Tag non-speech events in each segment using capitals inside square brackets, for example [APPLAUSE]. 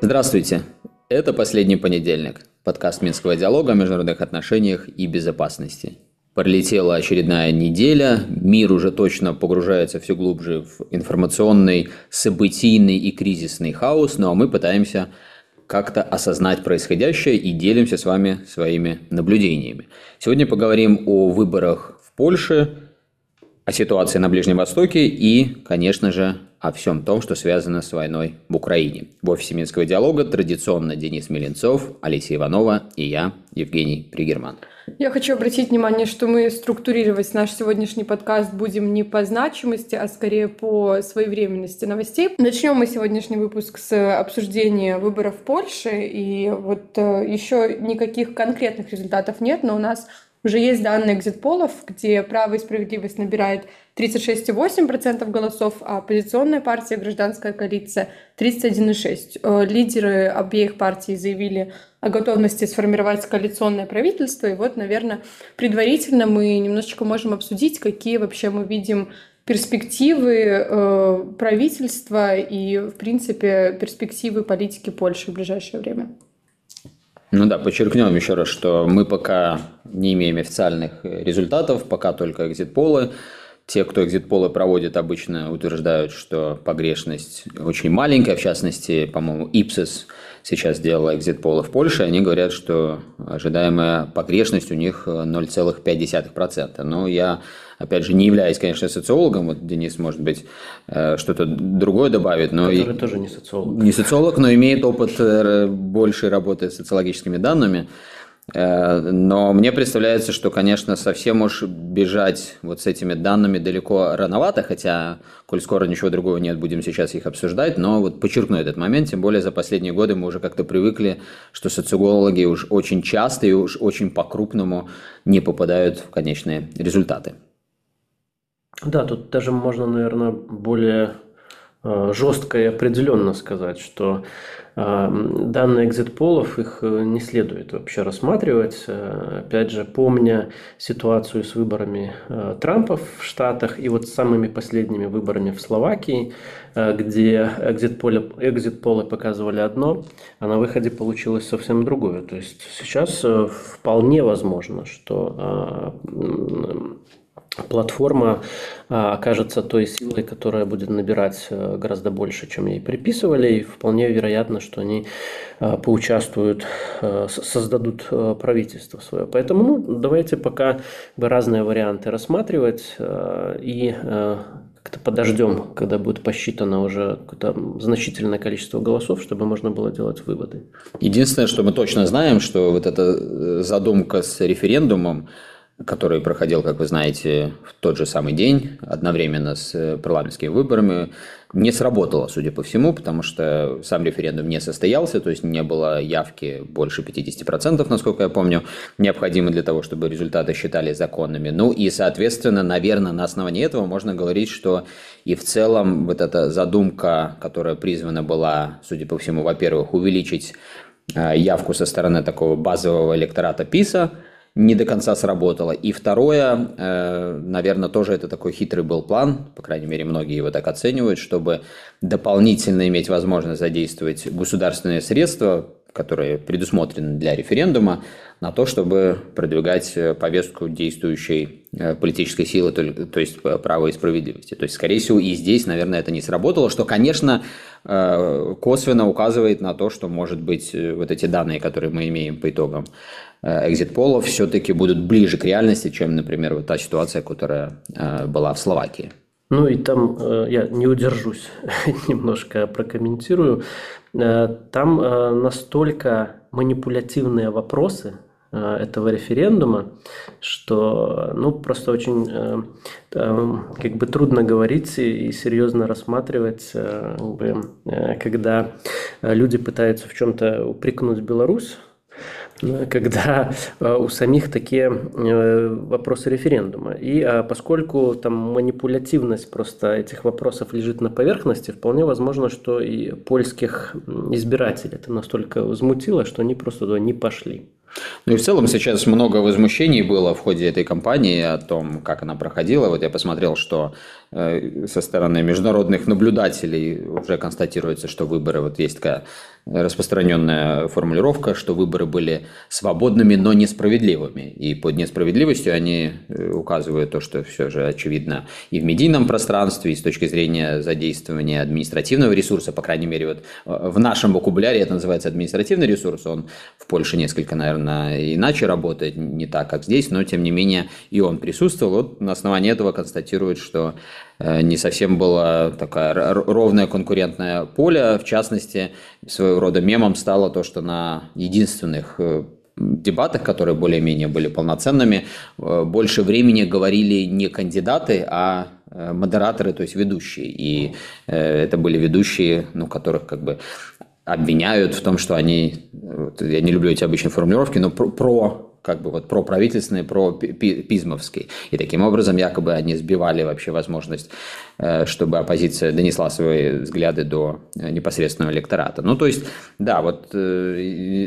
Здравствуйте. Это «Последний понедельник» – подкаст Минского диалога о международных отношениях и безопасности. Пролетела очередная неделя, мир уже точно погружается все глубже в информационный, событийный и кризисный хаос, ну а мы пытаемся как-то осознать происходящее и делимся с вами своими наблюдениями. Сегодня поговорим о выборах Польше, о ситуации на Ближнем Востоке и, конечно же, о всем том, что связано с войной в Украине. В офисе Минского диалога традиционно Денис Меленцов, Алисия Иванова и я, Евгений Пригерман. Я хочу обратить внимание, что мы структурировать наш сегодняшний подкаст будем не по значимости, а скорее по своевременности новостей. Начнем мы сегодняшний выпуск с обсуждения выборов в Польше. И вот э, еще никаких конкретных результатов нет, но у нас уже есть данные экзитполов, где «Право и справедливость» набирает 36,8% голосов, а оппозиционная партия «Гражданская коалиция» 31,6%. Э, лидеры обеих партий заявили о готовности сформировать коалиционное правительство. И вот, наверное, предварительно мы немножечко можем обсудить, какие вообще мы видим перспективы э, правительства и, в принципе, перспективы политики Польши в ближайшее время. Ну да, подчеркнем еще раз, что мы пока не имеем официальных результатов, пока только экзит-полы. Те, кто экзит-полы проводит, обычно утверждают, что погрешность очень маленькая. В частности, по-моему, Ipsos сейчас сделала экзит-полы в Польше. Они говорят, что ожидаемая погрешность у них 0,5%. Но я опять же, не являясь, конечно, социологом, вот Денис, может быть, э, что-то другое добавит, но... Который и... тоже не социолог. Не социолог, но имеет опыт э, большей работы с социологическими данными. Э, но мне представляется, что, конечно, совсем уж бежать вот с этими данными далеко рановато, хотя, коль скоро ничего другого нет, будем сейчас их обсуждать, но вот подчеркну этот момент, тем более за последние годы мы уже как-то привыкли, что социологи уж очень часто и уж очень по-крупному не попадают в конечные результаты. Да, тут даже можно, наверное, более э, жестко и определенно сказать, что э, данные экзит-полов их э, не следует вообще рассматривать. Опять же, помня ситуацию с выборами Трампа в Штатах и вот самыми последними выборами в Словакии, где экзит-полы, экзит-полы показывали одно, а на выходе получилось совсем другое. То есть сейчас вполне возможно, что платформа а, окажется той силой, которая будет набирать э, гораздо больше, чем ей приписывали, и вполне вероятно, что они а, поучаствуют, э, создадут э, правительство свое. Поэтому ну, давайте пока бы разные варианты рассматривать и как-то подождем, когда будет посчитано уже значительное количество голосов, чтобы можно было делать выводы. Единственное, что мы точно знаем, что вот эта задумка с референдумом, который проходил, как вы знаете, в тот же самый день, одновременно с э, парламентскими выборами, не сработало, судя по всему, потому что сам референдум не состоялся, то есть не было явки больше 50%, насколько я помню, необходимо для того, чтобы результаты считали законными. Ну и, соответственно, наверное, на основании этого можно говорить, что и в целом вот эта задумка, которая призвана была, судя по всему, во-первых, увеличить э, явку со стороны такого базового электората ПИСа, не до конца сработало. И второе, э, наверное, тоже это такой хитрый был план, по крайней мере, многие его так оценивают, чтобы дополнительно иметь возможность задействовать государственные средства, которые предусмотрены для референдума, на то, чтобы продвигать э, повестку действующей э, политической силы, то есть права и справедливости. То есть, скорее всего, и здесь, наверное, это не сработало, что, конечно, косвенно указывает на то, что, может быть, вот эти данные, которые мы имеем по итогам экзит-полов все-таки будут ближе к реальности, чем, например, вот та ситуация, которая э, была в Словакии. Ну и там э, я не удержусь, [LAUGHS] немножко прокомментирую. Э, там настолько манипулятивные вопросы этого референдума, что ну, просто очень как бы трудно говорить и серьезно рассматривать, когда люди пытаются в чем-то упрекнуть Беларусь, когда э, у самих такие э, вопросы референдума. И а поскольку там манипулятивность просто этих вопросов лежит на поверхности, вполне возможно, что и польских избирателей это настолько возмутило, что они просто туда не пошли. Ну и в целом сейчас много возмущений было в ходе этой кампании о том, как она проходила. Вот я посмотрел, что э, со стороны международных наблюдателей уже констатируется, что выборы, вот есть такая распространенная формулировка, что выборы были свободными, но несправедливыми. И под несправедливостью они э, указывают то, что все же очевидно и в медийном пространстве, и с точки зрения задействования административного ресурса, по крайней мере, вот э, в нашем вокабуляре это называется административный ресурс, он в Польше несколько, наверное, иначе работает, не так, как здесь, но тем не менее и он присутствовал. Вот на основании этого констатируют, что не совсем было такое ровное конкурентное поле. В частности, своего рода мемом стало то, что на единственных э, дебатах, которые более-менее были полноценными, э, больше времени говорили не кандидаты, а модераторы, то есть ведущие. И это были ведущие, ну, которых как бы обвиняют в том, что они, я не люблю эти обычные формулировки, но про, про как бы вот проправительственный, пропизмовский. И таким образом якобы они сбивали вообще возможность, э, чтобы оппозиция донесла свои взгляды до э, непосредственного электората. Ну, то есть, да, вот э,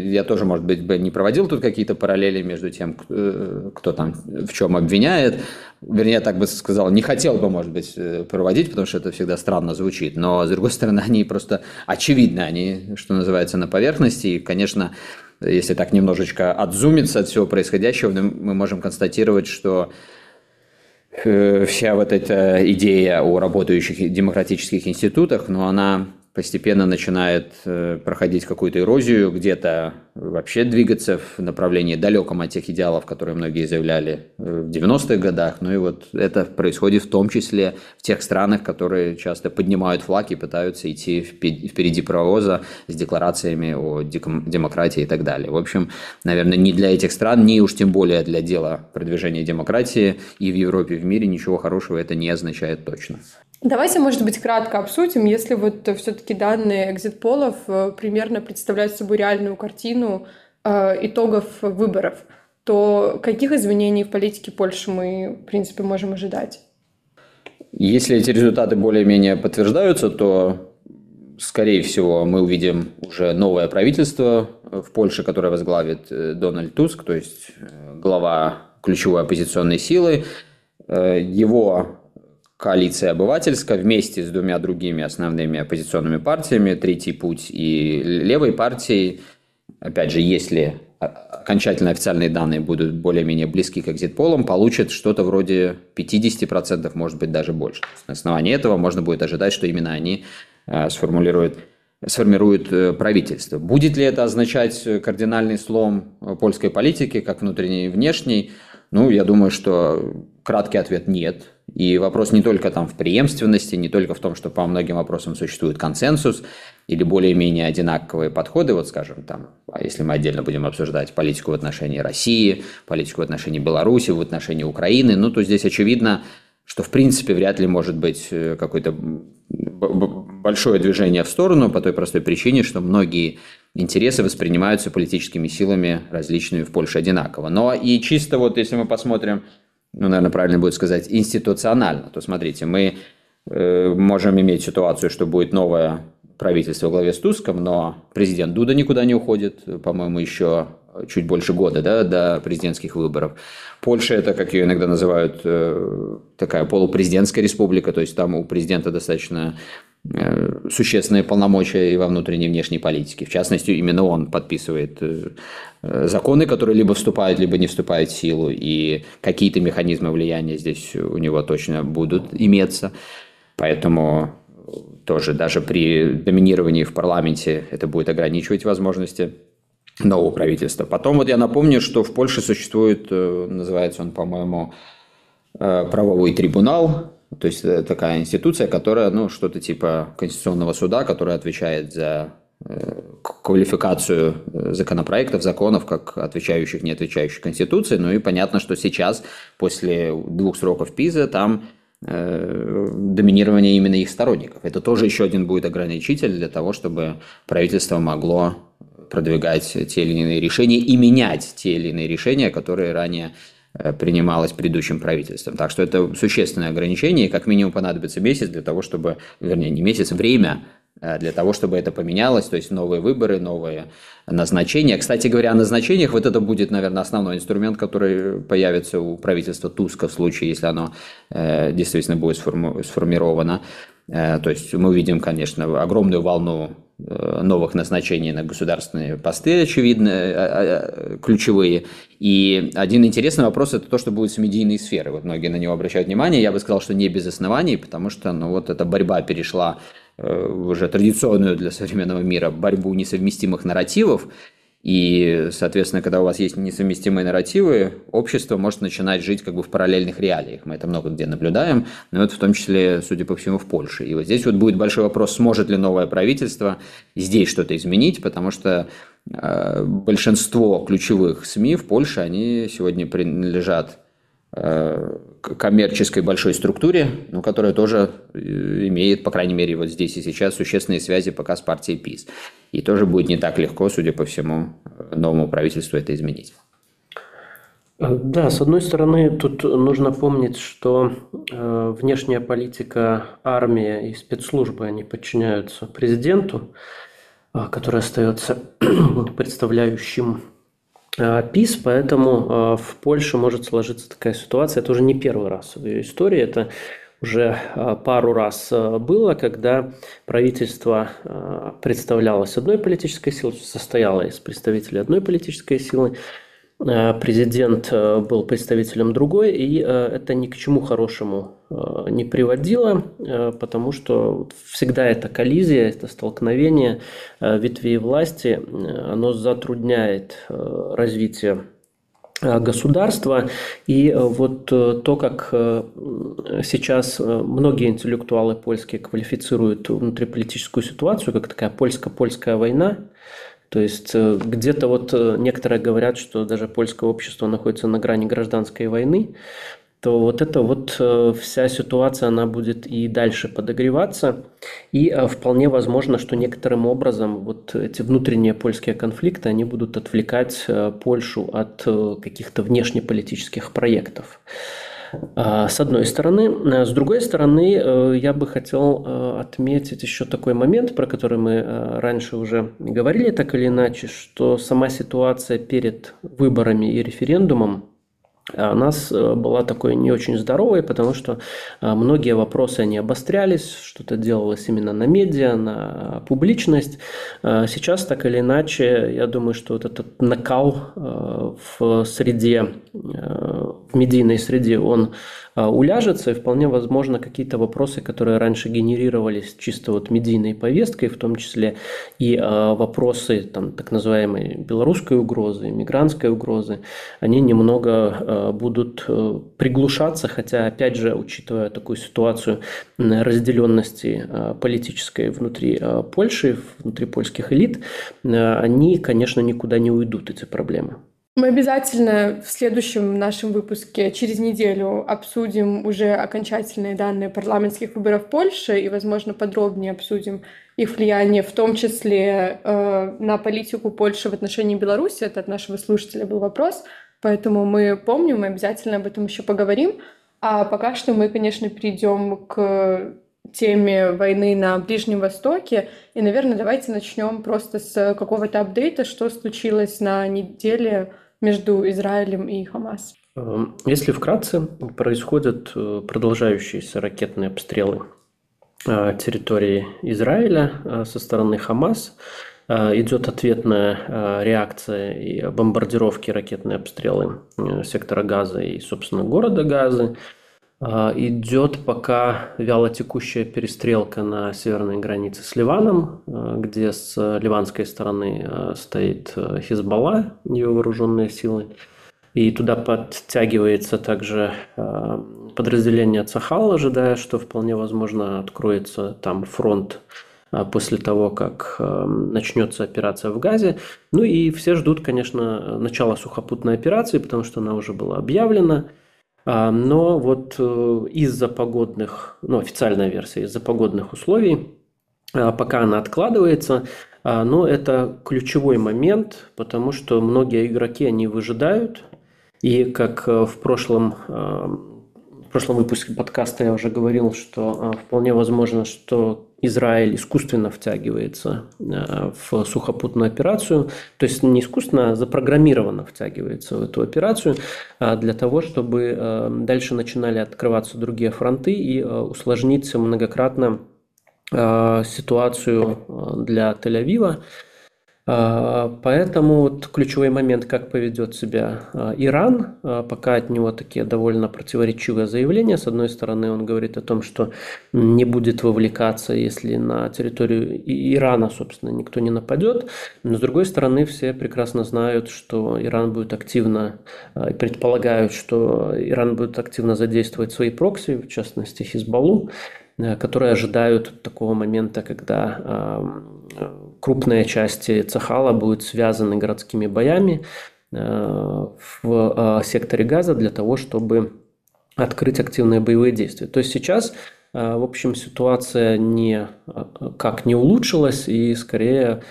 я тоже, может быть, бы не проводил тут какие-то параллели между тем, кто там в чем обвиняет. Вернее, я так бы сказал, не хотел бы, может быть, проводить, потому что это всегда странно звучит. Но, с другой стороны, они просто очевидны, они, что называется, на поверхности. И, конечно, если так немножечко отзумиться от всего происходящего, мы можем констатировать, что э, вся вот эта идея о работающих демократических институтах, но она постепенно начинает э, проходить какую-то эрозию, где-то вообще двигаться в направлении далеком от тех идеалов, которые многие заявляли э, в 90-х годах. Ну и вот это происходит в том числе в тех странах, которые часто поднимают флаг и пытаются идти впереди паровоза с декларациями о демократии и так далее. В общем, наверное, не для этих стран, ни уж тем более для дела продвижения демократии и в Европе, и в мире ничего хорошего это не означает точно. Давайте, может быть, кратко обсудим, если вот все-таки данные экзит-полов э, примерно представляют собой реальную картину э, итогов выборов, то каких изменений в политике Польши мы, в принципе, можем ожидать? Если эти результаты более-менее подтверждаются, то, скорее всего, мы увидим уже новое правительство в Польше, которое возглавит э, Дональд Туск, то есть глава ключевой оппозиционной силы. Его коалиция обывательская вместе с двумя другими основными оппозиционными партиями, Третий путь и левой партией, опять же, если окончательно официальные данные будут более-менее близки к экзит-полам, получат что-то вроде 50%, может быть, даже больше. На основании этого можно будет ожидать, что именно они э, сформулируют сформируют э, правительство. Будет ли это означать кардинальный слом э, польской политики, как внутренней и внешней? Ну, я думаю, что краткий ответ – нет. И вопрос не только там в преемственности, не только в том, что по многим вопросам существует консенсус или более-менее одинаковые подходы, вот скажем, там, а если мы отдельно будем обсуждать политику в отношении России, политику в отношении Беларуси, в отношении Украины, ну, то здесь очевидно, что в принципе вряд ли может быть э, какое-то большое движение в сторону по той простой причине, что многие интересы воспринимаются политическими силами различными в Польше одинаково. Но и чисто вот если мы посмотрим ну, наверное, правильно будет сказать, институционально, то смотрите, мы э, можем иметь ситуацию, что будет новое правительство в главе с Туском, но президент Дуда никуда не уходит, по-моему, еще чуть больше года да, до президентских выборов. Польша это, как ее иногда называют, э, такая полупрезидентская республика, то есть там у президента достаточно Э, существенные полномочия и во внутренней и внешней политике. В частности, именно он подписывает э, законы, которые либо вступают, либо не вступают в силу, и какие-то механизмы влияния здесь у него точно будут иметься. Поэтому тоже даже при доминировании в парламенте это будет ограничивать возможности нового правительства. Потом вот я напомню, что в Польше существует, э, называется он, по-моему, правовой трибунал, то есть это такая институция, которая, ну, что-то типа Конституционного суда, которая отвечает за э, квалификацию э, законопроектов, законов, как отвечающих, не отвечающих Конституции. Ну и понятно, что сейчас, после двух сроков ПИЗа, там э, доминирование именно их сторонников. Это тоже еще один будет ограничитель для того, чтобы правительство могло продвигать те или иные решения и менять те или иные решения, которые ранее Э, принималось предыдущим правительством. Так что это существенное ограничение, и как минимум понадобится месяц для того, чтобы, вернее, не месяц, время для того, чтобы это поменялось, то есть новые выборы, новые назначения. Кстати говоря, о назначениях, вот это будет, наверное, основной инструмент, который появится у правительства Туска в случае, если оно э, действительно будет сформировано. Э, то есть мы увидим, конечно, огромную волну э, новых назначений на государственные посты, очевидно, э, ключевые. И один интересный вопрос – это то, что будет с медийной сферы. Вот многие на него обращают внимание. Я бы сказал, что не без оснований, потому что ну, вот эта борьба перешла уже традиционную для современного мира борьбу несовместимых нарративов. И, соответственно, когда у вас есть несовместимые нарративы, общество может начинать жить как бы в параллельных реалиях. Мы это много где наблюдаем, но это в том числе, судя по всему, в Польше. И вот здесь вот будет большой вопрос, сможет ли новое правительство здесь что-то изменить, потому что э, большинство ключевых СМИ в Польше, они сегодня принадлежат э, коммерческой большой структуре, но которая тоже э, имеет, по крайней мере, вот здесь и сейчас существенные связи пока с партией ПИС. И тоже будет не так легко, судя по всему, новому правительству это изменить. Да, с одной стороны, тут нужно помнить, что э, внешняя политика, армия и спецслужбы, они подчиняются президенту, э, который остается [CLEARS THROAT] представляющим э, ПИС, поэтому э, в Польше может сложиться такая ситуация. Это уже не первый раз в ее истории, это уже а, пару раз а, было, когда правительство а, представлялось одной политической силой, состояло из представителей одной политической силы, президент был представителем другой, и это ни к чему хорошему не приводило, потому что всегда эта коллизия, это столкновение ветвей власти, оно затрудняет развитие Э, государства. И э, вот э, то, как сейчас многие интеллектуалы польские квалифицируют внутриполитическую ситуацию, как такая польско-польская война, то есть где-то вот некоторые говорят, что даже польское общество находится на грани гражданской войны то вот эта вот э, вся ситуация, она будет и дальше подогреваться. И э, вполне возможно, что некоторым образом вот эти внутренние польские конфликты, они будут отвлекать э, Польшу от каких-то внешнеполитических проектов. А, с одной стороны. С другой стороны, я бы хотел отметить еще такой момент, про который мы раньше уже говорили так или иначе, что сама ситуация перед выборами и референдумом у нас э, была такой не очень здоровой, потому что э, многие вопросы они обострялись, что-то делалось именно на медиа, на публичность. Э, сейчас так или иначе, я думаю, что вот этот накал в среде, в медийной среде, он уляжется, и вполне возможно какие-то вопросы, которые раньше генерировались чисто вот медийной повесткой, в том числе и вопросы там, так называемой белорусской угрозы, мигрантской угрозы, они немного Э, будут э, приглушаться, хотя, опять же, учитывая такую ситуацию разделенности политической внутри Польши, внутри польских элит, они, конечно, никуда не уйдут, эти проблемы. Мы обязательно в следующем нашем выпуске через неделю обсудим уже окончательные данные парламентских выборов в Польше и, возможно, подробнее обсудим их влияние, в том числе э, на политику Польши в отношении Беларуси. Это от нашего слушателя был вопрос. Поэтому мы помним, мы обязательно об этом еще поговорим. А пока что мы, конечно, перейдем к теме войны на Ближнем Востоке. И, наверное, давайте начнем просто с какого-то апдейта, что случилось на неделе между Израилем и Хамас. Эм, если вкратце, происходят э, продолжающиеся ракетные обстрелы э, территории Израиля э, со стороны Хамас. Идет ответная реакция и бомбардировки, ракетные обстрелы сектора Газа и, собственно, города Газы. Идет пока вялотекущая перестрелка на северной границе с Ливаном, где с ливанской стороны стоит Хизбалла, ее вооруженные силы. И туда подтягивается также подразделение Цахал, ожидая, что вполне возможно откроется там фронт а, после того, как начнется операция в Газе. Ну и все ждут, конечно, начала сухопутной операции, потому что она уже была объявлена. А, но вот э, из-за погодных, ну официальная версия, из-за погодных условий, а, пока она откладывается, но это ключевой момент, потому что многие игроки, они выжидают, и как э, в прошлом в прошлом выпуске подкаста я уже говорил, что вполне возможно, что Израиль искусственно втягивается в сухопутную операцию, то есть не искусственно, а запрограммированно втягивается в эту операцию для того, чтобы дальше начинали открываться другие фронты и усложнить многократно ситуацию для Тель-Авива. А, поэтому вот ключевой момент, как поведет себя а, Иран, а, пока от него такие довольно противоречивые заявления. С одной стороны, он говорит о том, что не будет вовлекаться, если на территорию Ирана, собственно, никто не нападет. Но с другой стороны, все прекрасно знают, что Иран будет активно, предполагают, что Иран будет активно задействовать свои прокси, в частности, Хизбаллу, которые ожидают такого момента, когда крупные части Цахала будут связаны городскими боями э, в э, секторе газа для того, чтобы открыть активные боевые действия. То есть сейчас, э, в общем, ситуация не, как не улучшилась и скорее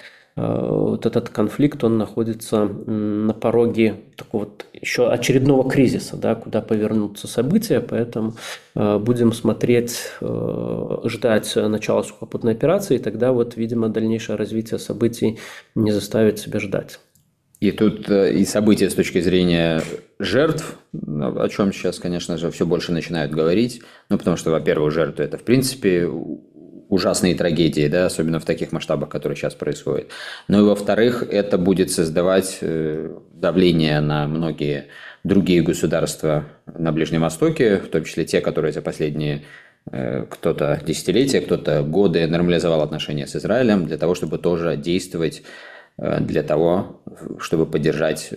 вот этот конфликт, он находится на пороге такого вот еще очередного кризиса, да, куда повернутся события, поэтому э, будем смотреть, э, ждать начала сухопутной операции, и тогда вот, видимо, дальнейшее развитие событий не заставит себя ждать. И тут э, и события с точки зрения жертв, о чем сейчас, конечно же, все больше начинают говорить. Ну, потому что, во-первых, жертвы это, в принципе, ужасные трагедии, да, особенно в таких масштабах, которые сейчас происходят. Ну и во-вторых, это будет создавать э, давление на многие другие государства на Ближнем Востоке, в том числе те, которые за последние э, кто-то десятилетия, кто-то годы нормализовал отношения с Израилем для того, чтобы тоже действовать э, для того, чтобы поддержать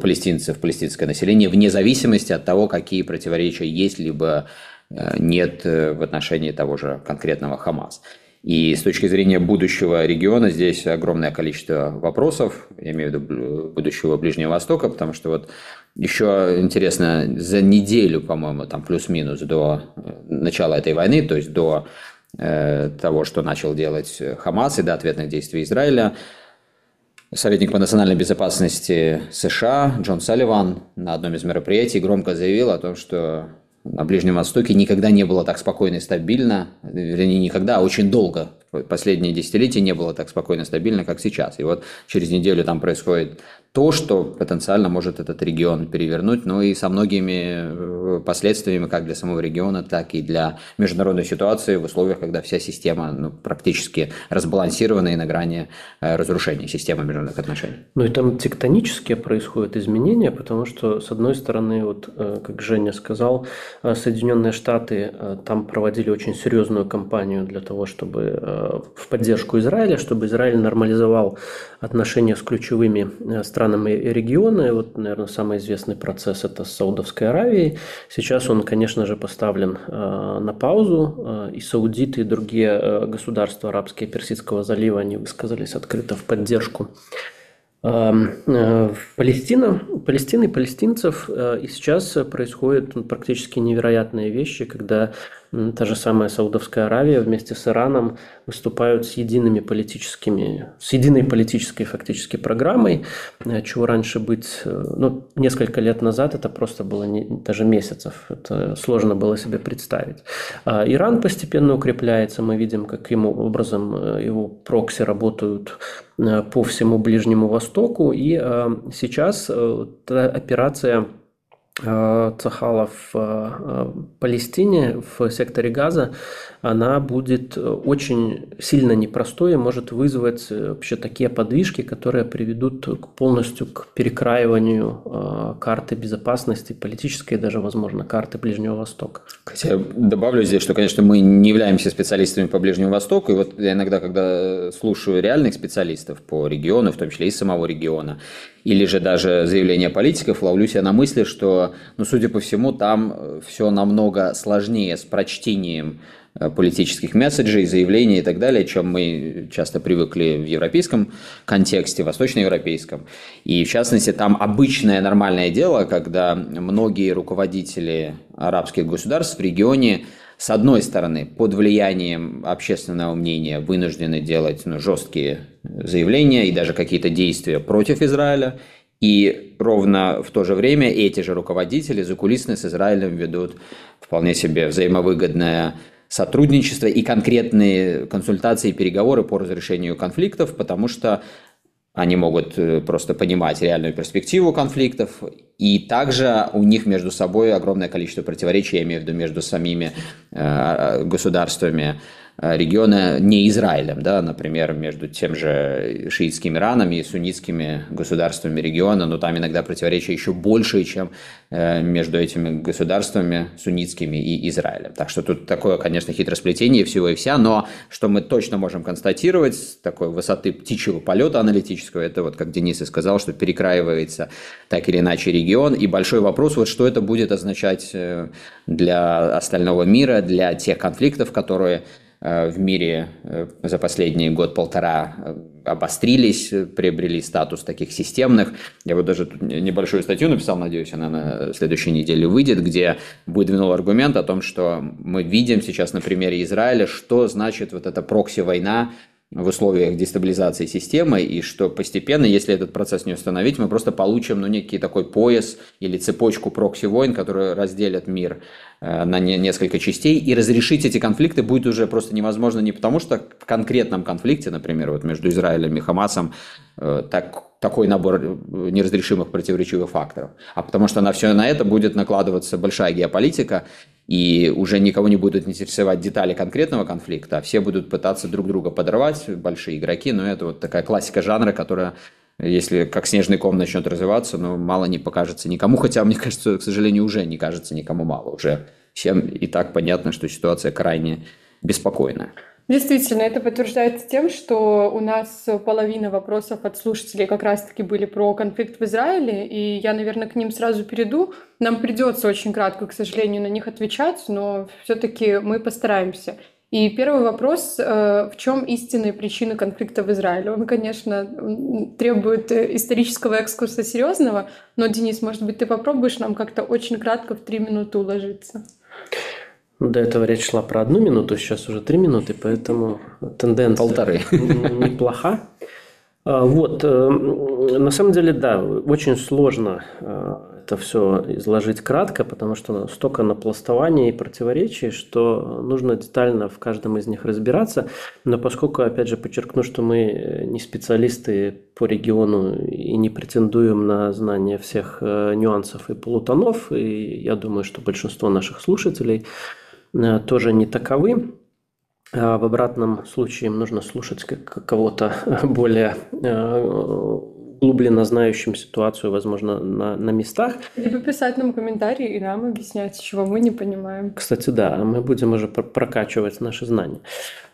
палестинцев, палестинское население, вне зависимости от того, какие противоречия есть, либо нет э, в отношении того же конкретного Хамас. И с точки зрения будущего региона здесь огромное количество вопросов, я имею в виду будущего Ближнего Востока, потому что вот еще интересно, за неделю, по-моему, там плюс-минус до э, начала этой войны, то есть до э, того, что начал делать Хамас и до ответных действий Израиля, советник по национальной безопасности США Джон Салливан на одном из мероприятий громко заявил о том, что на Ближнем Востоке никогда не было так спокойно и стабильно, вернее, никогда, а очень долго, последние десятилетия не было так спокойно и стабильно, как сейчас. И вот через неделю там происходит то, что потенциально может этот регион перевернуть, ну и со многими э, последствиями как для самого региона, так и для международной ситуации в условиях, когда вся система ну, практически разбалансирована и на грани э, разрушения системы международных отношений. Ну и там тектонические происходят изменения, потому что, с одной стороны, вот э, как Женя сказал, Соединенные Штаты там проводили очень серьезную кампанию для того, чтобы в поддержку Израиля, чтобы Израиль нормализовал отношения с ключевыми странами странами и регионы. Вот, наверное, самый известный процесс – это с Саудовской Аравией. Сейчас он, конечно же, поставлен э, на паузу. Э, и саудиты, и другие э, государства арабские Персидского залива, они высказались открыто в поддержку Палестина, Палестины палестинцев, и сейчас происходят практически невероятные вещи, когда та же самая Саудовская Аравия вместе с Ираном выступают с едиными политическими, с единой политической фактически программой, э, чего раньше быть, э, ну, несколько лет назад это просто было не, даже месяцев, это сложно было себе представить. А Иран постепенно укрепляется, мы видим, каким образом э, его прокси работают по всему Ближнему Востоку, и сейчас операция Э, Цахала в э, Палестине, в секторе Газа, она будет очень сильно непростой и может вызвать э, вообще такие подвижки, которые приведут полностью к перекраиванию карты безопасности, политической даже, возможно, карты Ближнего Востока. Хотя добавлю здесь, что, конечно, мы не являемся специалистами по Ближнему Востоку, и вот я иногда, когда слушаю реальных специалистов по региону, в том числе и самого региона, или же даже заявления политиков, ловлю себя на мысли, что, ну, судя по всему, там э, все намного сложнее с прочтением э, политических месседжей, заявлений и так далее, чем мы часто привыкли в европейском контексте, восточноевропейском. И в частности, там обычное нормальное дело, когда многие руководители арабских государств в регионе с одной стороны, под влиянием общественного мнения вынуждены делать ну, жесткие заявления и даже какие-то действия против Израиля, И ровно в то же время эти же руководители закулисно с Израилем ведут вполне себе взаимовыгодное сотрудничество и конкретные консультации переговоры по разрешению конфликтов, потому что они могут э, просто понимать реальную перспективу конфликтов, и также у них между собой огромное количество противоречий, я имею в виду между самими э, государствами. Э, региона не Израилем, да, например, между тем же шиитским Ираном и суннитскими государствами региона, но там иногда противоречия еще больше, чем э, между этими государствами суннитскими и Израилем. Так что тут такое, конечно, хитросплетение всего и вся, но что мы точно можем констатировать с такой высоты птичьего полета аналитического, это вот, как Денис и сказал, что перекраивается так или иначе регион, и большой вопрос, вот что это будет означать э, для остального мира, для тех конфликтов, которые Э, в мире э, за последний год-полтора э, обострились, приобрели статус таких системных. Я вот даже небольшую статью написал, надеюсь, она на следующей неделе выйдет, где выдвинул аргумент о том, что мы видим сейчас на примере Израиля, что значит вот эта прокси-война в условиях дестабилизации системы, и что постепенно, если этот процесс не установить, мы просто получим ну, некий такой пояс или цепочку прокси-войн, которые разделят мир э, на не, несколько частей, и разрешить эти конфликты будет уже просто невозможно не потому, что в конкретном конфликте, например, вот между Израилем и Хамасом, э, так, такой набор э, неразрешимых противоречивых факторов, а потому что на все на это будет накладываться большая геополитика, и уже никого не будут интересовать детали конкретного конфликта, а все будут пытаться друг друга подорвать, большие игроки, но это вот такая классика жанра, которая если как снежный ком начнет развиваться, но мало не покажется никому, хотя, мне кажется, к сожалению, уже не кажется никому мало, уже всем и так понятно, что ситуация крайне беспокойная. Действительно, это подтверждается тем, что у нас половина вопросов от слушателей как раз-таки были про конфликт в Израиле, и я, наверное, к ним сразу перейду. Нам придется очень кратко, к сожалению, на них отвечать, но все-таки мы постараемся. И первый вопрос, э, в чем истинные причины конфликта в Израиле? Он, конечно, требует исторического экскурса серьезного, но, Денис, может быть, ты попробуешь нам как-то очень кратко в три минуты уложиться? До этого речь шла про одну минуту, сейчас уже три минуты, поэтому тенденция Полторы. неплоха. А, вот, э, на самом деле, да, очень сложно э, это все изложить кратко, потому что столько напластований и противоречий, что нужно детально в каждом из них разбираться. Но поскольку, опять же, подчеркну, что мы не специалисты по региону и не претендуем на знание всех э, нюансов и полутонов, и я думаю, что большинство наших слушателей – тоже не таковы. А в обратном случае им нужно слушать кого-то [LAUGHS] более э, углубленно знающим ситуацию, возможно, на, на местах. Либо писать нам комментарии и нам объяснять, чего мы не понимаем. Кстати, да, мы будем уже прокачивать наши знания.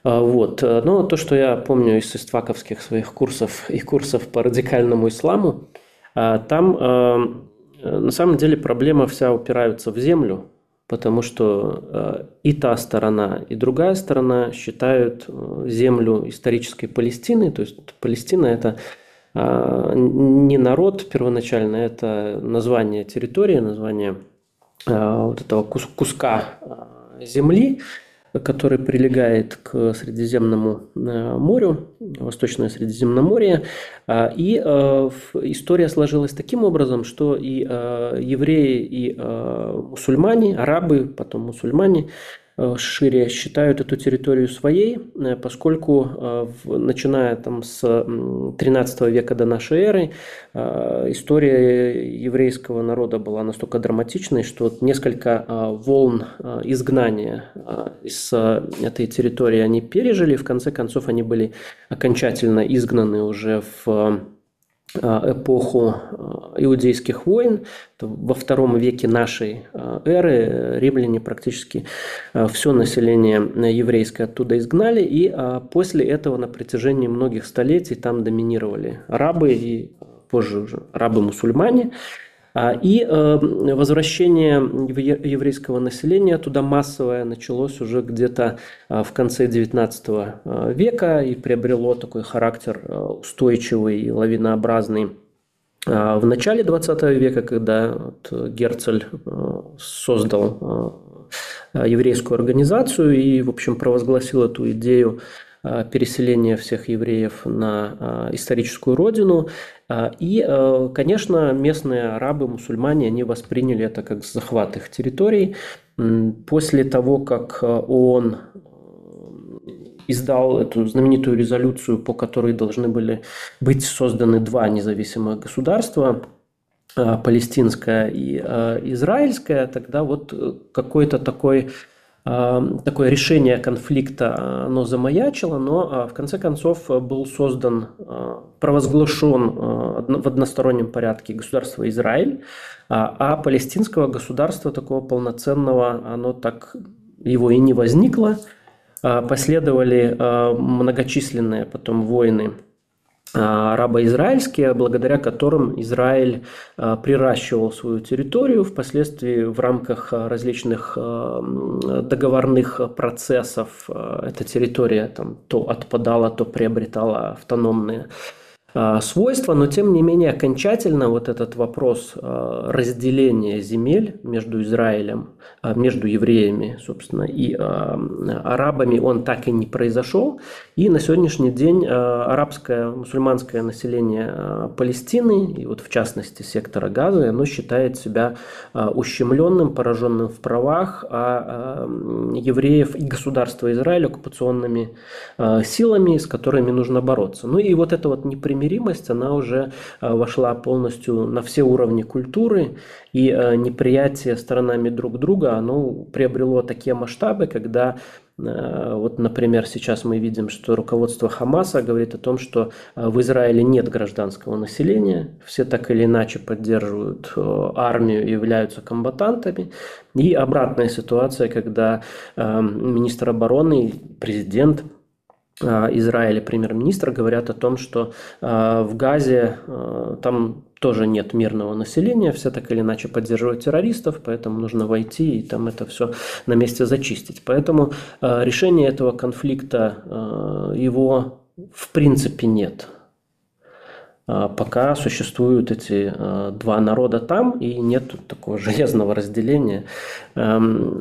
А, вот. Э, но то, что я помню из истваковских своих курсов и курсов по радикальному исламу, там на самом деле проблема вся упирается в землю, потому что э, и та сторона, и другая сторона считают э, землю исторической Палестины, то есть Палестина это э, не народ первоначально, это название территории, название вот этого куска земли, который прилегает к Средиземному э, морю, Восточное Средиземноморье. А, и э, история сложилась таким образом, что и э, евреи, и мусульмане, арабы, потом мусульмане шире считают эту территорию своей, э, поскольку э, начиная там с 13 века до нашей эры история еврейского народа была настолько драматичной, что несколько волн изгнания из этой территории они пережили, в конце концов они были окончательно изгнаны уже в Э, эпоху э, иудейских войн, во втором веке нашей э, эры римляне практически все население еврейское оттуда изгнали, и после этого на протяжении многих столетий там доминировали арабы и позже уже арабы-мусульмане, а, и э, возвращение еврейского населения туда массовое началось уже где-то а, в конце XIX э, века и приобрело такой характер э, устойчивый и лавинообразный. А, в начале XX века, когда Герцель создал еврейскую организацию и, в общем, провозгласил эту идею переселения всех евреев на историческую родину. И, конечно, местные арабы, мусульмане, они восприняли это как захват их территорий. После того, как ООН издал эту знаменитую резолюцию, по которой должны были быть созданы два независимых государства, э, палестинское и э, израильское, тогда вот э, какой-то такой такое решение конфликта оно замаячило, но в конце концов был создан, провозглашен в одностороннем порядке государство Израиль, а, а палестинского государства такого полноценного оно так его и не возникло. Последовали многочисленные потом войны арабо-израильские, благодаря которым Израиль приращивал свою территорию, впоследствии в рамках различных договорных процессов эта территория там, то отпадала, то приобретала автономные свойства, но тем не менее окончательно вот этот вопрос а, разделения земель между Израилем, а, между евреями, собственно, и арабами, он так и не произошел. И на сегодняшний день арабское, мусульманское население Палестины, и вот в частности сектора Газа, оно считает себя ущемленным, пораженным в правах, а евреев и государство Израиль оккупационными силами, с которыми нужно бороться. Ну и вот это вот непримиримость непримиримость, она уже э, вошла полностью на все уровни культуры, и э, неприятие сторонами друг друга, оно приобрело такие масштабы, когда э, вот, например, сейчас мы видим, что руководство Хамаса говорит о том, что в Израиле нет гражданского населения, все так или иначе поддерживают армию и являются комбатантами. И обратная ситуация, когда министр обороны, президент Израиля премьер-министр говорят о том, что э, в Газе э, там тоже нет мирного населения, все так или иначе поддерживают террористов, поэтому нужно войти и там это все на месте зачистить. Поэтому решения этого конфликта его в принципе нет. Пока существуют эти два народа там и нет такого [LAUGHS] железного разделения эм,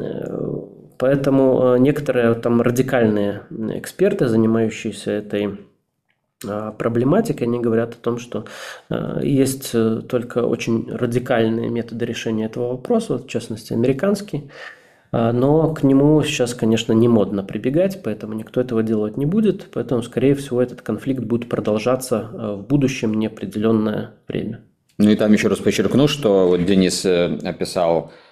Поэтому э, некоторые там радикальные эксперты, занимающиеся этой э, проблематикой, они говорят о том, что э, есть только очень радикальные методы решения этого вопроса, в частности, американский, но к нему сейчас, конечно, не модно прибегать, поэтому никто этого делать не будет, поэтому, скорее всего, этот конфликт будет продолжаться в будущем неопределенное время. Ну и там еще раз подчеркну, что вот Денис описал Э,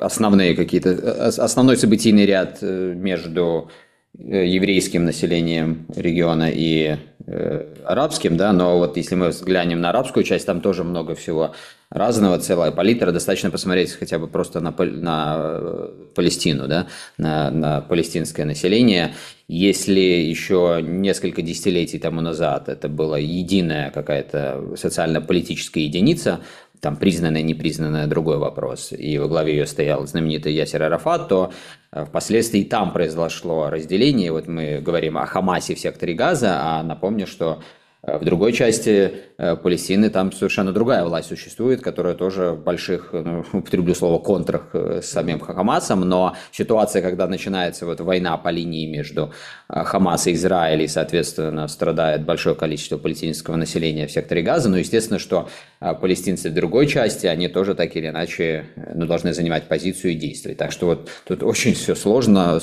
основные какие-то, э, основной событийный ряд э, между еврейским населением региона и э, арабским, да, но вот если мы взглянем на арабскую часть, там тоже много всего разного, целая палитра, достаточно посмотреть хотя бы просто на, на Палестину, да, на, на палестинское население. Если еще несколько десятилетий тому назад это была единая какая-то социально-политическая единица, там признанная, непризнанная, другой вопрос, и во главе ее стоял знаменитый Ясер Арафат, то э, впоследствии там произошло разделение. Вот мы говорим о Хамасе в секторе Газа, а напомню, что в другой части э, Палестины там совершенно другая власть существует, которая тоже в больших, ну, [LAUGHS] употреблю слово, контрах э, с самим Хамасом, но ситуация, когда начинается вот война по линии между э, Хамас и Израилем, и, соответственно, страдает большое количество палестинского населения в секторе Газа, ну, естественно, что палестинцы в другой части, они тоже так или иначе ну, должны занимать позицию и действовать. Так что вот тут очень все сложно,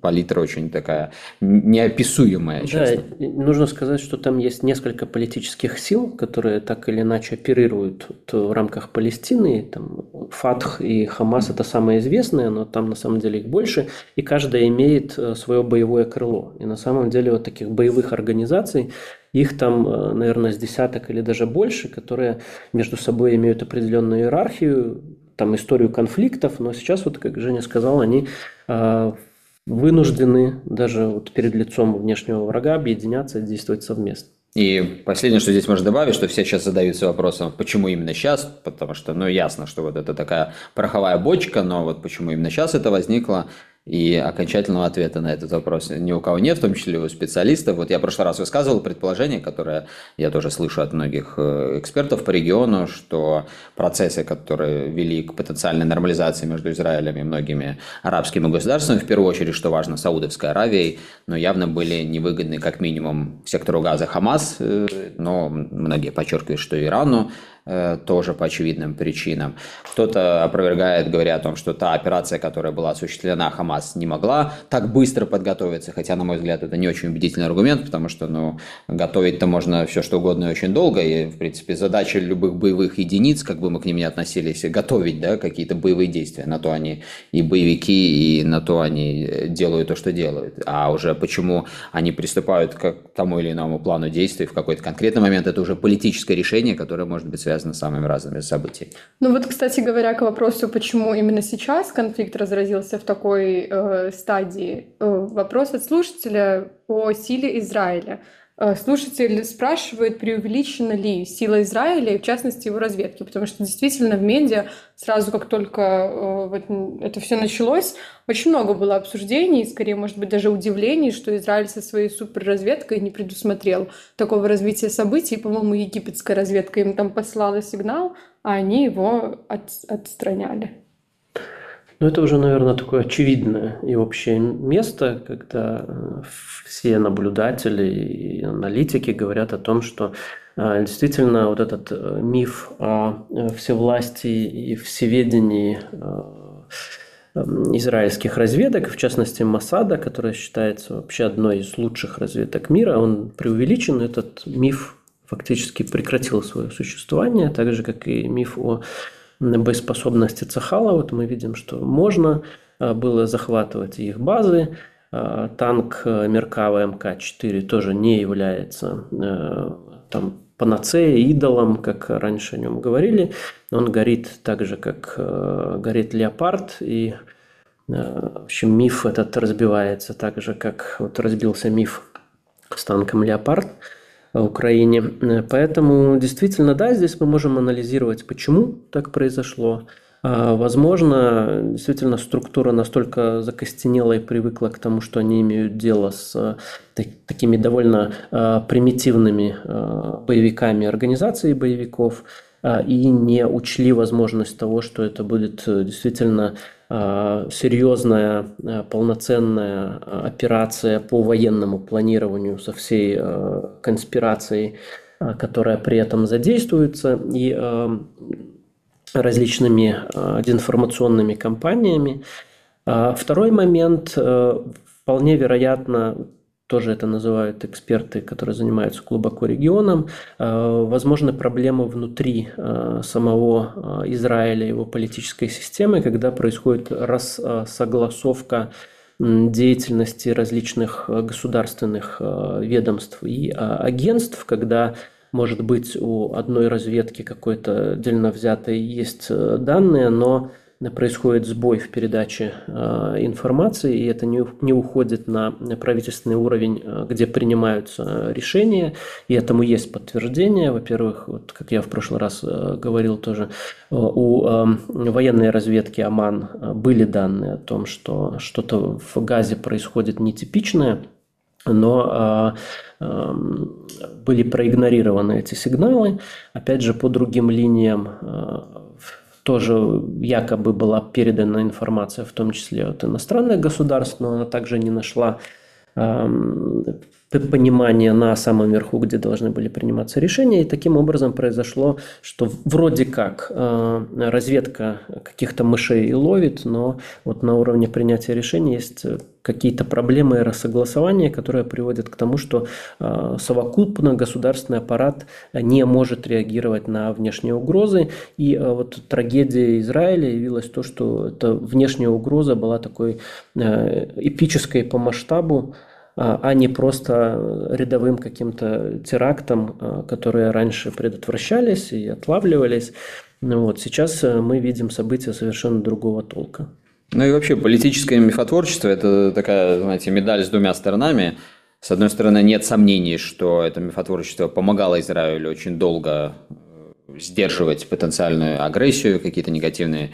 палитра очень такая неописуемая. Честно. Да, нужно сказать, что там есть несколько политических сил, которые так или иначе оперируют в рамках Палестины. Там Фатх и Хамас это самые известные, но там на самом деле их больше, и каждая имеет э, свое боевое крыло. И на самом деле вот таких боевых организаций их там, э, наверное, с десяток или даже больше, которые между собой имеют определенную иерархию, там историю конфликтов, но сейчас, вот как Женя сказал, они э, вынуждены даже вот перед лицом внешнего врага объединяться и действовать совместно. И последнее, что здесь можно добавить, что все сейчас задаются вопросом, почему именно сейчас, потому что, ну, ясно, что вот это такая пороховая бочка, но вот почему именно сейчас это возникло, и окончательного ответа на этот вопрос ни у кого нет, в том числе у специалистов. Вот я в прошлый раз высказывал предположение, которое я тоже слышу от многих э, экспертов по региону, что процессы, которые вели к потенциальной нормализации между Израилем и многими арабскими государствами, в первую очередь, что важно, Саудовской Аравией, но явно были невыгодны как минимум сектору газа Хамас, э, но многие подчеркивают, что Ирану, тоже по очевидным причинам. Кто-то опровергает, говоря о том, что та операция, которая была осуществлена, Хамас не могла так быстро подготовиться, хотя, на мой взгляд, это не очень убедительный аргумент, потому что, ну, готовить-то можно все что угодно и очень долго, и, в принципе, задача любых боевых единиц, как бы мы к ним ни относились, готовить, да, какие-то боевые действия, на то они и боевики, и на то они делают то, что делают. А уже почему они приступают к тому или иному плану действий в какой-то конкретный момент, это уже политическое решение, которое может быть связано связано с самыми разными событиями. Ну вот, кстати говоря, к вопросу, почему именно сейчас конфликт разразился в такой э, стадии, э, вопрос от слушателя о силе Израиля. Э, слушатель спрашивает, преувеличена ли сила Израиля, и в частности его разведки, потому что действительно в медиа сразу, как только э, это все началось, очень много было обсуждений, скорее, может быть, даже удивлений, что Израиль со своей суперразведкой не предусмотрел такого развития событий. По-моему, египетская разведка им там послала сигнал, а они его от, отстраняли. Ну, это уже, наверное, такое очевидное и общее место, когда э, все наблюдатели и аналитики говорят о том, что э, действительно вот этот э, миф о всевластии и всеведении израильских разведок, в частности Масада, которая считается вообще одной из лучших разведок мира, он преувеличен, этот миф фактически прекратил свое существование, так же, как и миф о боеспособности Цахала. Вот мы видим, что можно а, было захватывать их базы. А, танк э, Меркава МК-4 тоже не является э, там, панацеей, идолом, как раньше о нем говорили. Он горит так же, как э, горит Леопард, и в общем, миф этот разбивается так же, как вот разбился миф с танком Леопард. Украине. Поэтому действительно, да, здесь мы можем анализировать, почему так произошло. А, возможно, действительно структура настолько закостенела и привыкла к тому, что они имеют дело с такими довольно а, примитивными а, боевиками организации боевиков и не учли возможность того, что это будет э, действительно серьезная а, полноценная а, операция по военному планированию со всей конспирацией, которая при этом задействуется, и различными информационными кампаниями. Второй момент, вполне вероятно, тоже это называют эксперты, которые занимаются глубоко регионом. Э, возможны проблемы внутри э, самого э, Израиля, его политической системы, когда происходит рассогласовка деятельности различных государственных ведомств и агентств, когда может быть у одной разведки какой-то отдельно взятой есть данные, но происходит сбой в передаче э, информации, и это не, уходит на правительственный уровень, э, где принимаются решения, и этому есть подтверждение. Во-первых, вот, как я в прошлый раз э, говорил тоже, у военной разведки ОМАН были данные о том, что что-то в Газе происходит нетипичное, но были проигнорированы эти сигналы, опять же, по другим линиям тоже якобы была передана информация, в том числе от иностранных государств, но она также не нашла понимание на самом верху, где должны были приниматься решения. И таким образом произошло, что вроде как э, разведка каких-то мышей и ловит, но вот на уровне принятия решений есть какие-то проблемы и рассогласования, которые приводят к тому, что э, совокупно государственный аппарат не может реагировать на внешние угрозы. И э, вот трагедия Израиля явилась то, что эта внешняя угроза была такой эпической по масштабу, а, а не просто рядовым каким-то терактом, а, которые раньше предотвращались и отлавливались. Ну вот, сейчас э, мы видим события совершенно другого толка. Ну и вообще политическое мифотворчество – это такая, знаете, медаль с двумя сторонами. С одной стороны, нет сомнений, что это мифотворчество помогало Израилю очень долго э, сдерживать потенциальную агрессию, какие-то негативные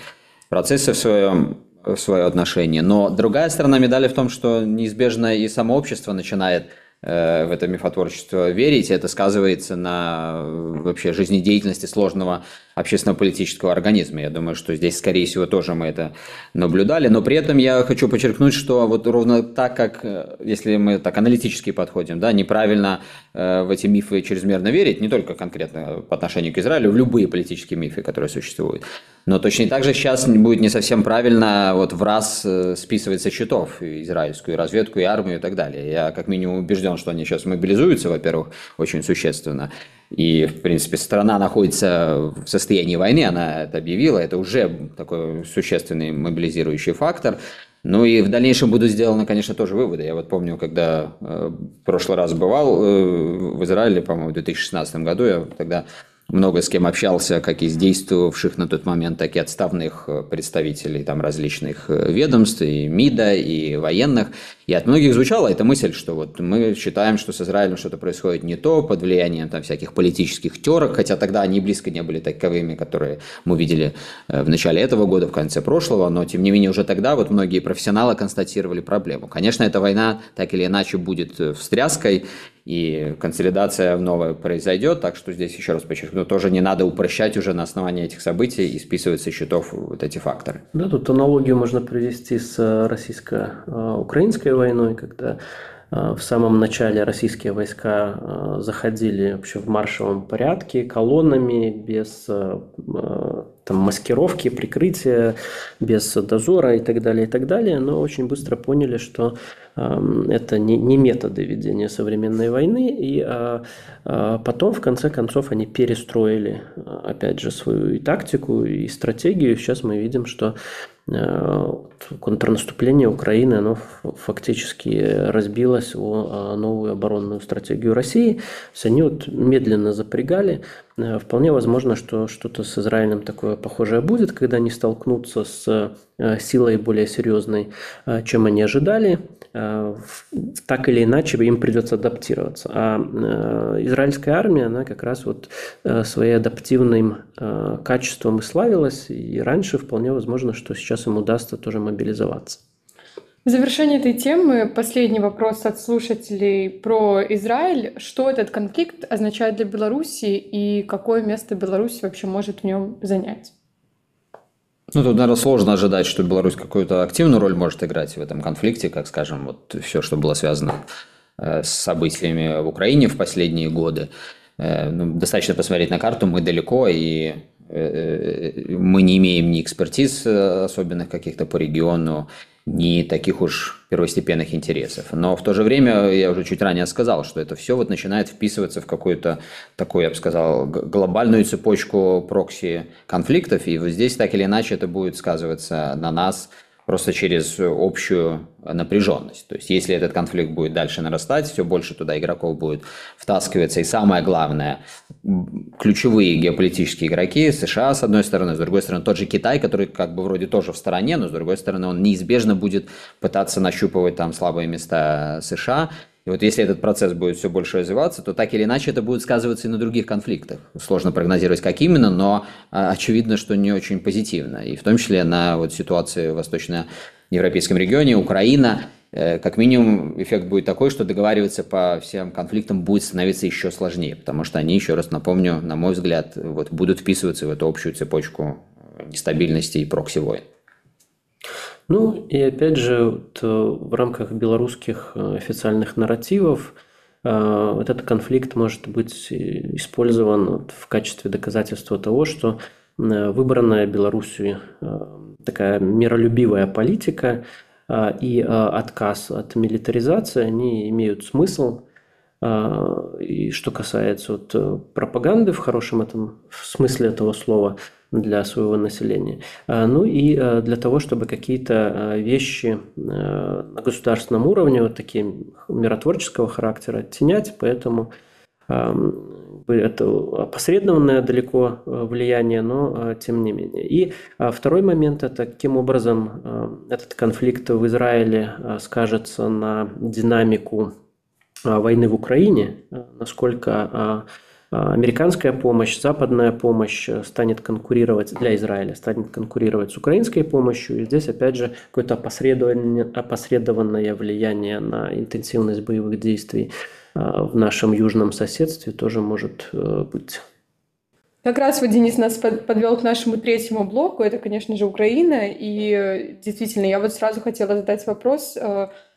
процессы в своем свое отношение. Но другая сторона медали в том, что неизбежно и само общество начинает Э, в это мифотворчество верить, это сказывается на э, вообще жизнедеятельности сложного общественно-политического организма. Я думаю, что здесь, скорее всего, тоже мы это наблюдали. Но при этом я хочу подчеркнуть, что вот ровно так, как, э, если мы так аналитически подходим, да, неправильно в эти мифы чрезмерно верить, не только конкретно по отношению к Израилю, в любые политические мифы, которые существуют. Но точно так же сейчас будет не совсем правильно вот в раз списывать со счетов израильскую разведку и армию и так далее. Я как минимум убежден, что они сейчас мобилизуются, во-первых, очень существенно. И, в принципе, страна находится в состоянии войны, она это объявила, это уже такой существенный мобилизирующий фактор. Ну и в дальнейшем будут сделаны, конечно, тоже выводы. Я вот помню, когда э, в прошлый раз бывал э, в Израиле, по-моему, в 2016 году, я тогда много с кем общался, как из действовавших на тот момент, так и отставных э, представителей там различных э, ведомств, и МИДа, и военных. И от многих звучала эта мысль, что вот мы считаем, что с Израилем что-то происходит не то, под влиянием там всяких политических терок, хотя тогда они близко не были таковыми, которые мы видели э, в начале этого года, в конце прошлого, но тем не менее уже тогда вот многие профессионалы констатировали проблему. Конечно, эта война так или иначе будет встряской, и консолидация новая произойдет, так что здесь еще раз подчеркну, тоже не надо упрощать уже на основании этих событий и списывать со счетов вот эти факторы. Да, тут аналогию можно привести с э, российско-украинской войной, когда э, в самом начале российские войска э, заходили вообще в маршевом порядке, колоннами, без там, маскировки, прикрытия, без дозора и так далее, и так далее, но очень быстро поняли, что это не, не методы ведения современной войны, и а, а, потом, в конце концов, они перестроили, опять же, свою и тактику, и стратегию. Сейчас мы видим, что Э, контрнаступление Украины, оно фактически разбилось о новую оборонную стратегию России. Есть они вот медленно запрягали. Э, вполне возможно, что что-то с Израилем такое похожее будет, когда они столкнутся с э, силой более серьезной, чем они ожидали. Так или иначе им придется адаптироваться. А израильская армия, она как раз вот своим адаптивным качеством и славилась. И раньше вполне возможно, что сейчас сейчас им удастся тоже мобилизоваться. В завершение этой темы последний вопрос от слушателей про Израиль. Что этот конфликт означает для Беларуси и какое место Беларусь вообще может в нем занять? Ну, тут, наверное, сложно ожидать, что Беларусь какую-то активную роль может играть в этом конфликте, как, скажем, вот все, что было связано э, с событиями в Украине в последние годы. Э, ну, достаточно посмотреть на карту, мы далеко, и Э, мы не имеем ни экспертиз особенных каких-то по региону, ни таких уж первостепенных интересов. Но в то же время, я уже чуть ранее сказал, что это все вот начинает вписываться в какую-то такую, я бы сказал, глобальную цепочку прокси-конфликтов, и вот здесь так или иначе это будет сказываться на нас – просто через общую напряженность. То есть, если этот конфликт будет дальше нарастать, все больше туда игроков будет втаскиваться. И самое главное, ключевые геополитические игроки, США, с одной стороны, с другой стороны, тот же Китай, который как бы вроде тоже в стороне, но с другой стороны, он неизбежно будет пытаться нащупывать там слабые места США и вот если этот процесс будет все больше развиваться, то так или иначе это будет сказываться и на других конфликтах. Сложно прогнозировать, как именно, но а, очевидно, что не очень позитивно. И в том числе на вот ситуации в восточноевропейском регионе, Украина, э, как минимум эффект будет такой, что договариваться по всем конфликтам будет становиться еще сложнее, потому что они, еще раз напомню, на мой взгляд, вот, будут вписываться в эту общую цепочку нестабильности и прокси-войн. Ну и опять же, вот, э, в рамках белорусских э, официальных нарративов э, вот этот конфликт может быть использован в качестве доказательства того, что выбранная Белоруссией такая миролюбивая политика и отказ от милитаризации, они имеют смысл. И что касается вот пропаганды в хорошем этом в смысле этого слова – для своего населения. А, ну и а, для того, чтобы какие-то а, вещи на государственном уровне, вот такие миротворческого характера, оттенять, поэтому это опосредованное далеко влияние, но тем не менее. И второй момент – это каким образом этот конфликт в Израиле скажется на динамику войны в Украине, насколько А, американская помощь, западная помощь э, станет конкурировать для Израиля, станет конкурировать с украинской помощью. И здесь, опять же, какое-то опосредованное влияние на интенсивность боевых действий а, в нашем южном соседстве тоже может э, быть. Как раз вот Денис нас подвел к нашему третьему блоку. Это, конечно же, Украина. И э, действительно, я вот сразу хотела задать вопрос,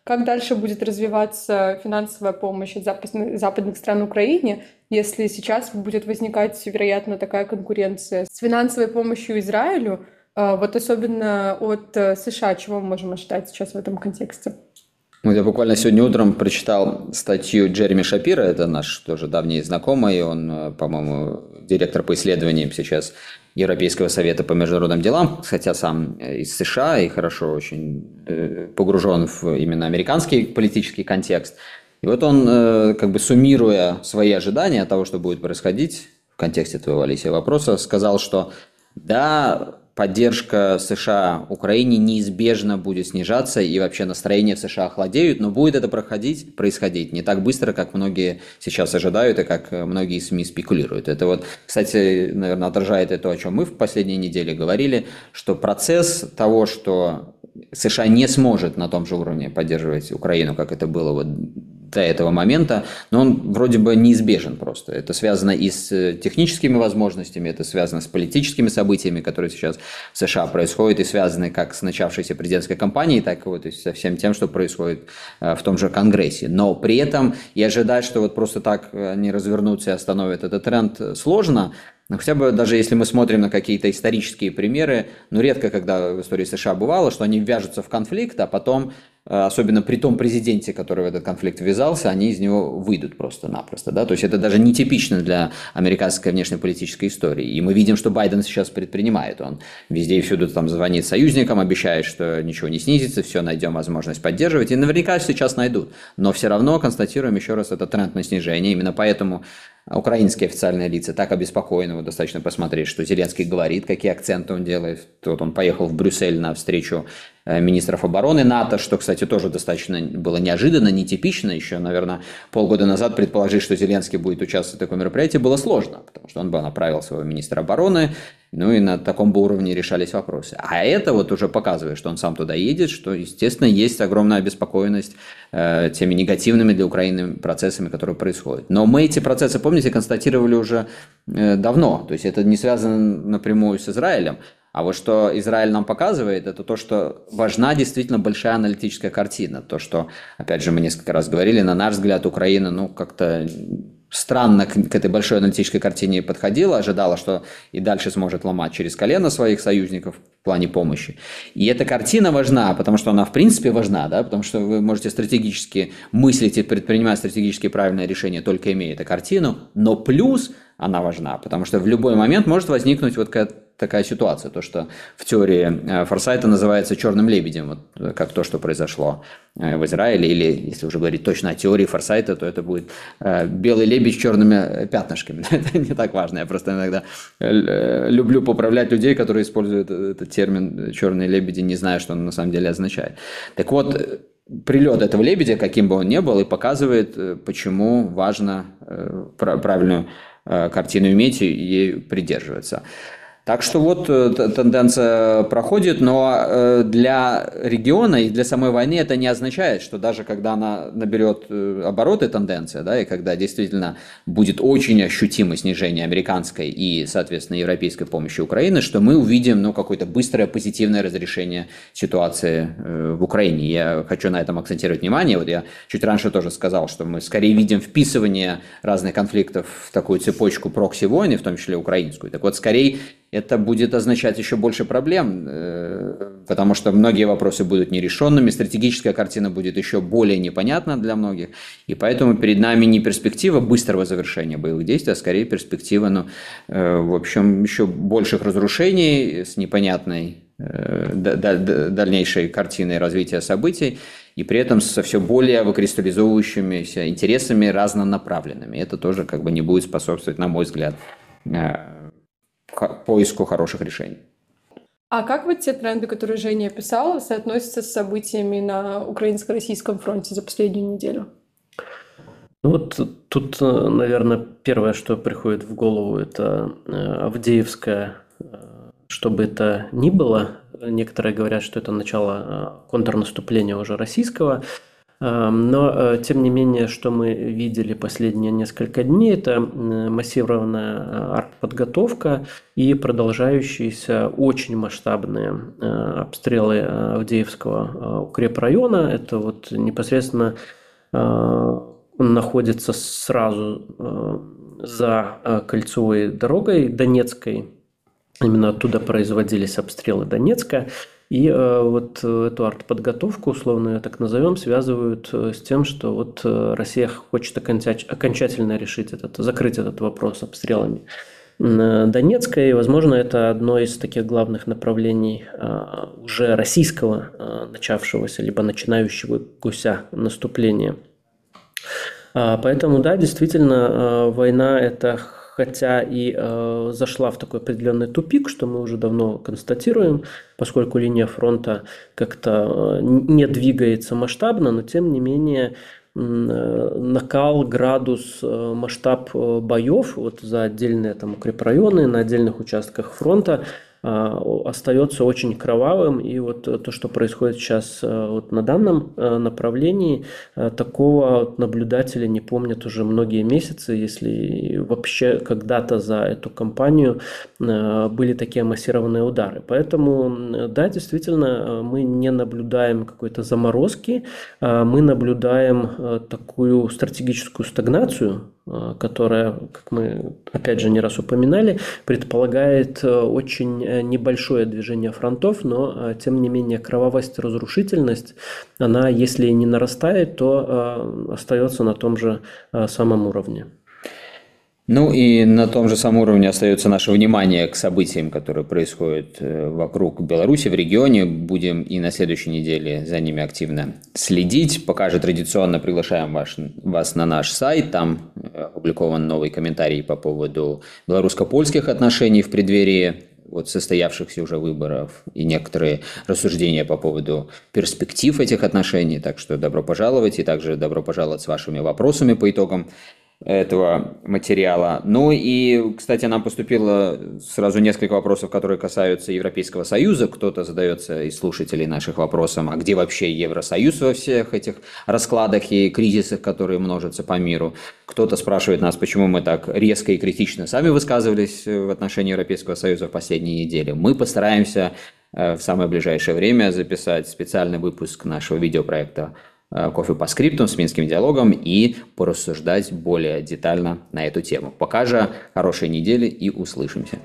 как дальше будет развиваться финансовая помощь от западных, стран Украине, если сейчас будет возникать, вероятно, такая конкуренция с финансовой помощью Израилю, а, вот особенно от э, США, чего мы можем ожидать сейчас в этом контексте? Вот я буквально сегодня утром прочитал статью Джереми Шапира, это наш тоже давний знакомый, он, э, по-моему, директор по исследованиям сейчас Европейского совета по международным делам, хотя сам э, из США и хорошо очень э, погружен в именно американский политический контекст. И вот он, как бы суммируя свои ожидания того, что будет происходить в контексте твоего, Алисия, вопроса, сказал, что да, поддержка США Украине неизбежно будет снижаться, и вообще настроения в США охладеют, но будет это проходить, происходить не так быстро, как многие сейчас ожидают, и как многие СМИ спекулируют. Это вот, кстати, наверное, отражает и то, о чем мы в последние недели говорили, что процесс того, что США не сможет на том же уровне поддерживать Украину, как это было вот до этого момента, но он вроде бы неизбежен просто. Это связано и с э, техническими возможностями, это связано с политическими событиями, которые сейчас в США происходят, и связаны как с начавшейся президентской кампанией, так и вот и со всем тем, что происходит э, в том же Конгрессе. Но при этом и ожидать, что вот просто так они развернутся и остановят этот тренд, э, сложно, но хотя бы даже если мы смотрим на какие-то исторические примеры, ну редко, когда в истории США бывало, что они вяжутся в конфликт, а потом, э, особенно при том президенте, который в этот конфликт ввязался, они из него выйдут просто-напросто. Да? То есть это даже нетипично для американской внешнеполитической истории. И мы видим, что Байден сейчас предпринимает. Он везде и всюду там звонит союзникам, обещает, что ничего не снизится, все найдем возможность поддерживать. И наверняка сейчас найдут. Но все равно констатируем еще раз этот тренд на снижение. Именно поэтому украинские официальные лица так обеспокоены, вот достаточно посмотреть, что Зеленский говорит, какие акценты он делает. Вот он поехал в Брюссель на встречу Э, министров обороны НАТО, что, кстати, тоже достаточно было неожиданно, нетипично. Еще, наверное, полгода назад предположить, что Зеленский будет участвовать в таком мероприятии, было сложно, потому что он бы направил своего министра обороны, ну и на таком бы уровне решались вопросы. А это вот уже показывает, что он сам туда едет, что, естественно, есть огромная обеспокоенность э, теми негативными для Украины процессами, которые происходят. Но мы эти процессы, помните, констатировали уже э, давно. То есть это не связано напрямую с Израилем. А вот что Израиль нам показывает, это то, что важна действительно большая аналитическая картина. То, что, опять же, мы несколько раз говорили, на наш взгляд, Украина, ну, как-то странно к, этой большой аналитической картине подходила, ожидала, что и дальше сможет ломать через колено своих союзников в плане помощи. И эта картина важна, потому что она в принципе важна, да, потому что вы можете стратегически мыслить и предпринимать стратегически правильное решение, только имея эту картину, но плюс она важна, потому что в любой момент может возникнуть вот такая ситуация, то, что в теории э, Форсайта называется черным лебедем, вот, э, как то, что произошло э, в Израиле, или, если уже говорить точно о теории Форсайта, то это будет белый лебедь с черными пятнышками. [LAUGHS] это не так важно, я просто иногда люблю поправлять людей, которые используют этот термин «черные лебеди», не зная, что он на самом деле означает. Так вот, прилет этого лебедя, каким бы он ни был, и показывает, почему важно правильную картину иметь и ей придерживаться. Так что вот э, тенденция проходит, но э, для региона и для самой войны это не означает, что даже когда она наберет э, обороты тенденция, да, и когда действительно будет очень ощутимое снижение американской и, соответственно, европейской помощи Украины, что мы увидим ну, какое-то быстрое позитивное разрешение ситуации в Украине. Я хочу на этом акцентировать внимание. Вот я чуть раньше тоже сказал, что мы скорее видим вписывание разных конфликтов в такую цепочку прокси-войны, в том числе украинскую. Так вот, скорее это будет означать еще больше проблем, э, потому что многие вопросы будут нерешенными, стратегическая картина будет еще более непонятна для многих, и поэтому перед нами не перспектива быстрого завершения боевых действий, а скорее перспектива, ну, э, в общем, еще больших разрушений с непонятной э, дальнейшей картиной развития событий, и при этом со все более выкристаллизовывающимися интересами разнонаправленными. Это тоже как бы не будет способствовать, на мой взгляд, поиску хороших решений. А как вот те тренды, которые Женя описала, соотносятся с событиями на украинско-российском фронте за последнюю неделю? Ну вот тут, наверное, первое, что приходит в голову, это Авдеевская, что бы это ни было. Некоторые говорят, что это начало контрнаступления уже российского. Но, э, тем не менее, что мы видели последние несколько дней, это массированная э, артподготовка и продолжающиеся очень масштабные э, обстрелы Авдеевского укрепрайона. Это вот непосредственно находится сразу за кольцевой дорогой Донецкой. Именно оттуда производились обстрелы Донецка. И э, вот э, эту артподготовку, условно ее так назовем, связывают э, с тем, что вот Россия хочет окончательно решить этот, закрыть этот вопрос обстрелами Донецка, и, возможно, это одно из таких главных направлений уже российского начавшегося, либо начинающего гуся наступления. Поэтому, да, действительно, война – это хотя и э, зашла в такой определенный тупик, что мы уже давно констатируем, поскольку линия фронта как-то э, не двигается масштабно, но тем не менее э, накал, градус, э, масштаб боев вот за отдельные там укрепрайоны на отдельных участках фронта остается очень кровавым. И вот то, что происходит сейчас э, вот на данном э, направлении, э, такого наблюдатели не помнят уже многие месяцы, если вообще когда-то за эту кампанию были такие массированные удары. Поэтому, да, действительно, мы не наблюдаем какой-то заморозки, а мы наблюдаем такую стратегическую стагнацию, Э, которая, как мы опять же не раз упоминали, предполагает э, очень э, небольшое движение фронтов, но тем не менее кровавость, разрушительность, она если не нарастает, то остается на том же самом уровне. Ну и на том же самом уровне остается наше внимание к событиям, которые происходят э, вокруг Беларуси, в регионе. Будем и на следующей неделе за ними активно следить. Пока же традиционно приглашаем ваш, вас на наш сайт. Там э, опубликован новый комментарий по поводу белорусско-польских отношений в преддверии вот состоявшихся уже выборов и некоторые рассуждения по поводу перспектив этих отношений. Так что добро пожаловать и также добро пожаловать с вашими вопросами по итогам этого материала. Ну и, кстати, нам поступило сразу несколько вопросов, которые касаются Европейского Союза. Кто-то задается из слушателей наших вопросом, а где вообще Евросоюз во всех этих раскладах и кризисах, которые множатся по миру. Кто-то спрашивает нас, почему мы так резко и критично сами высказывались в отношении Европейского Союза в последние недели. Мы постараемся э, в самое ближайшее время записать специальный выпуск нашего видеопроекта Э, кофе по скриптам с Минским диалогом и порассуждать более детально на эту тему. Пока же хорошей недели и услышимся.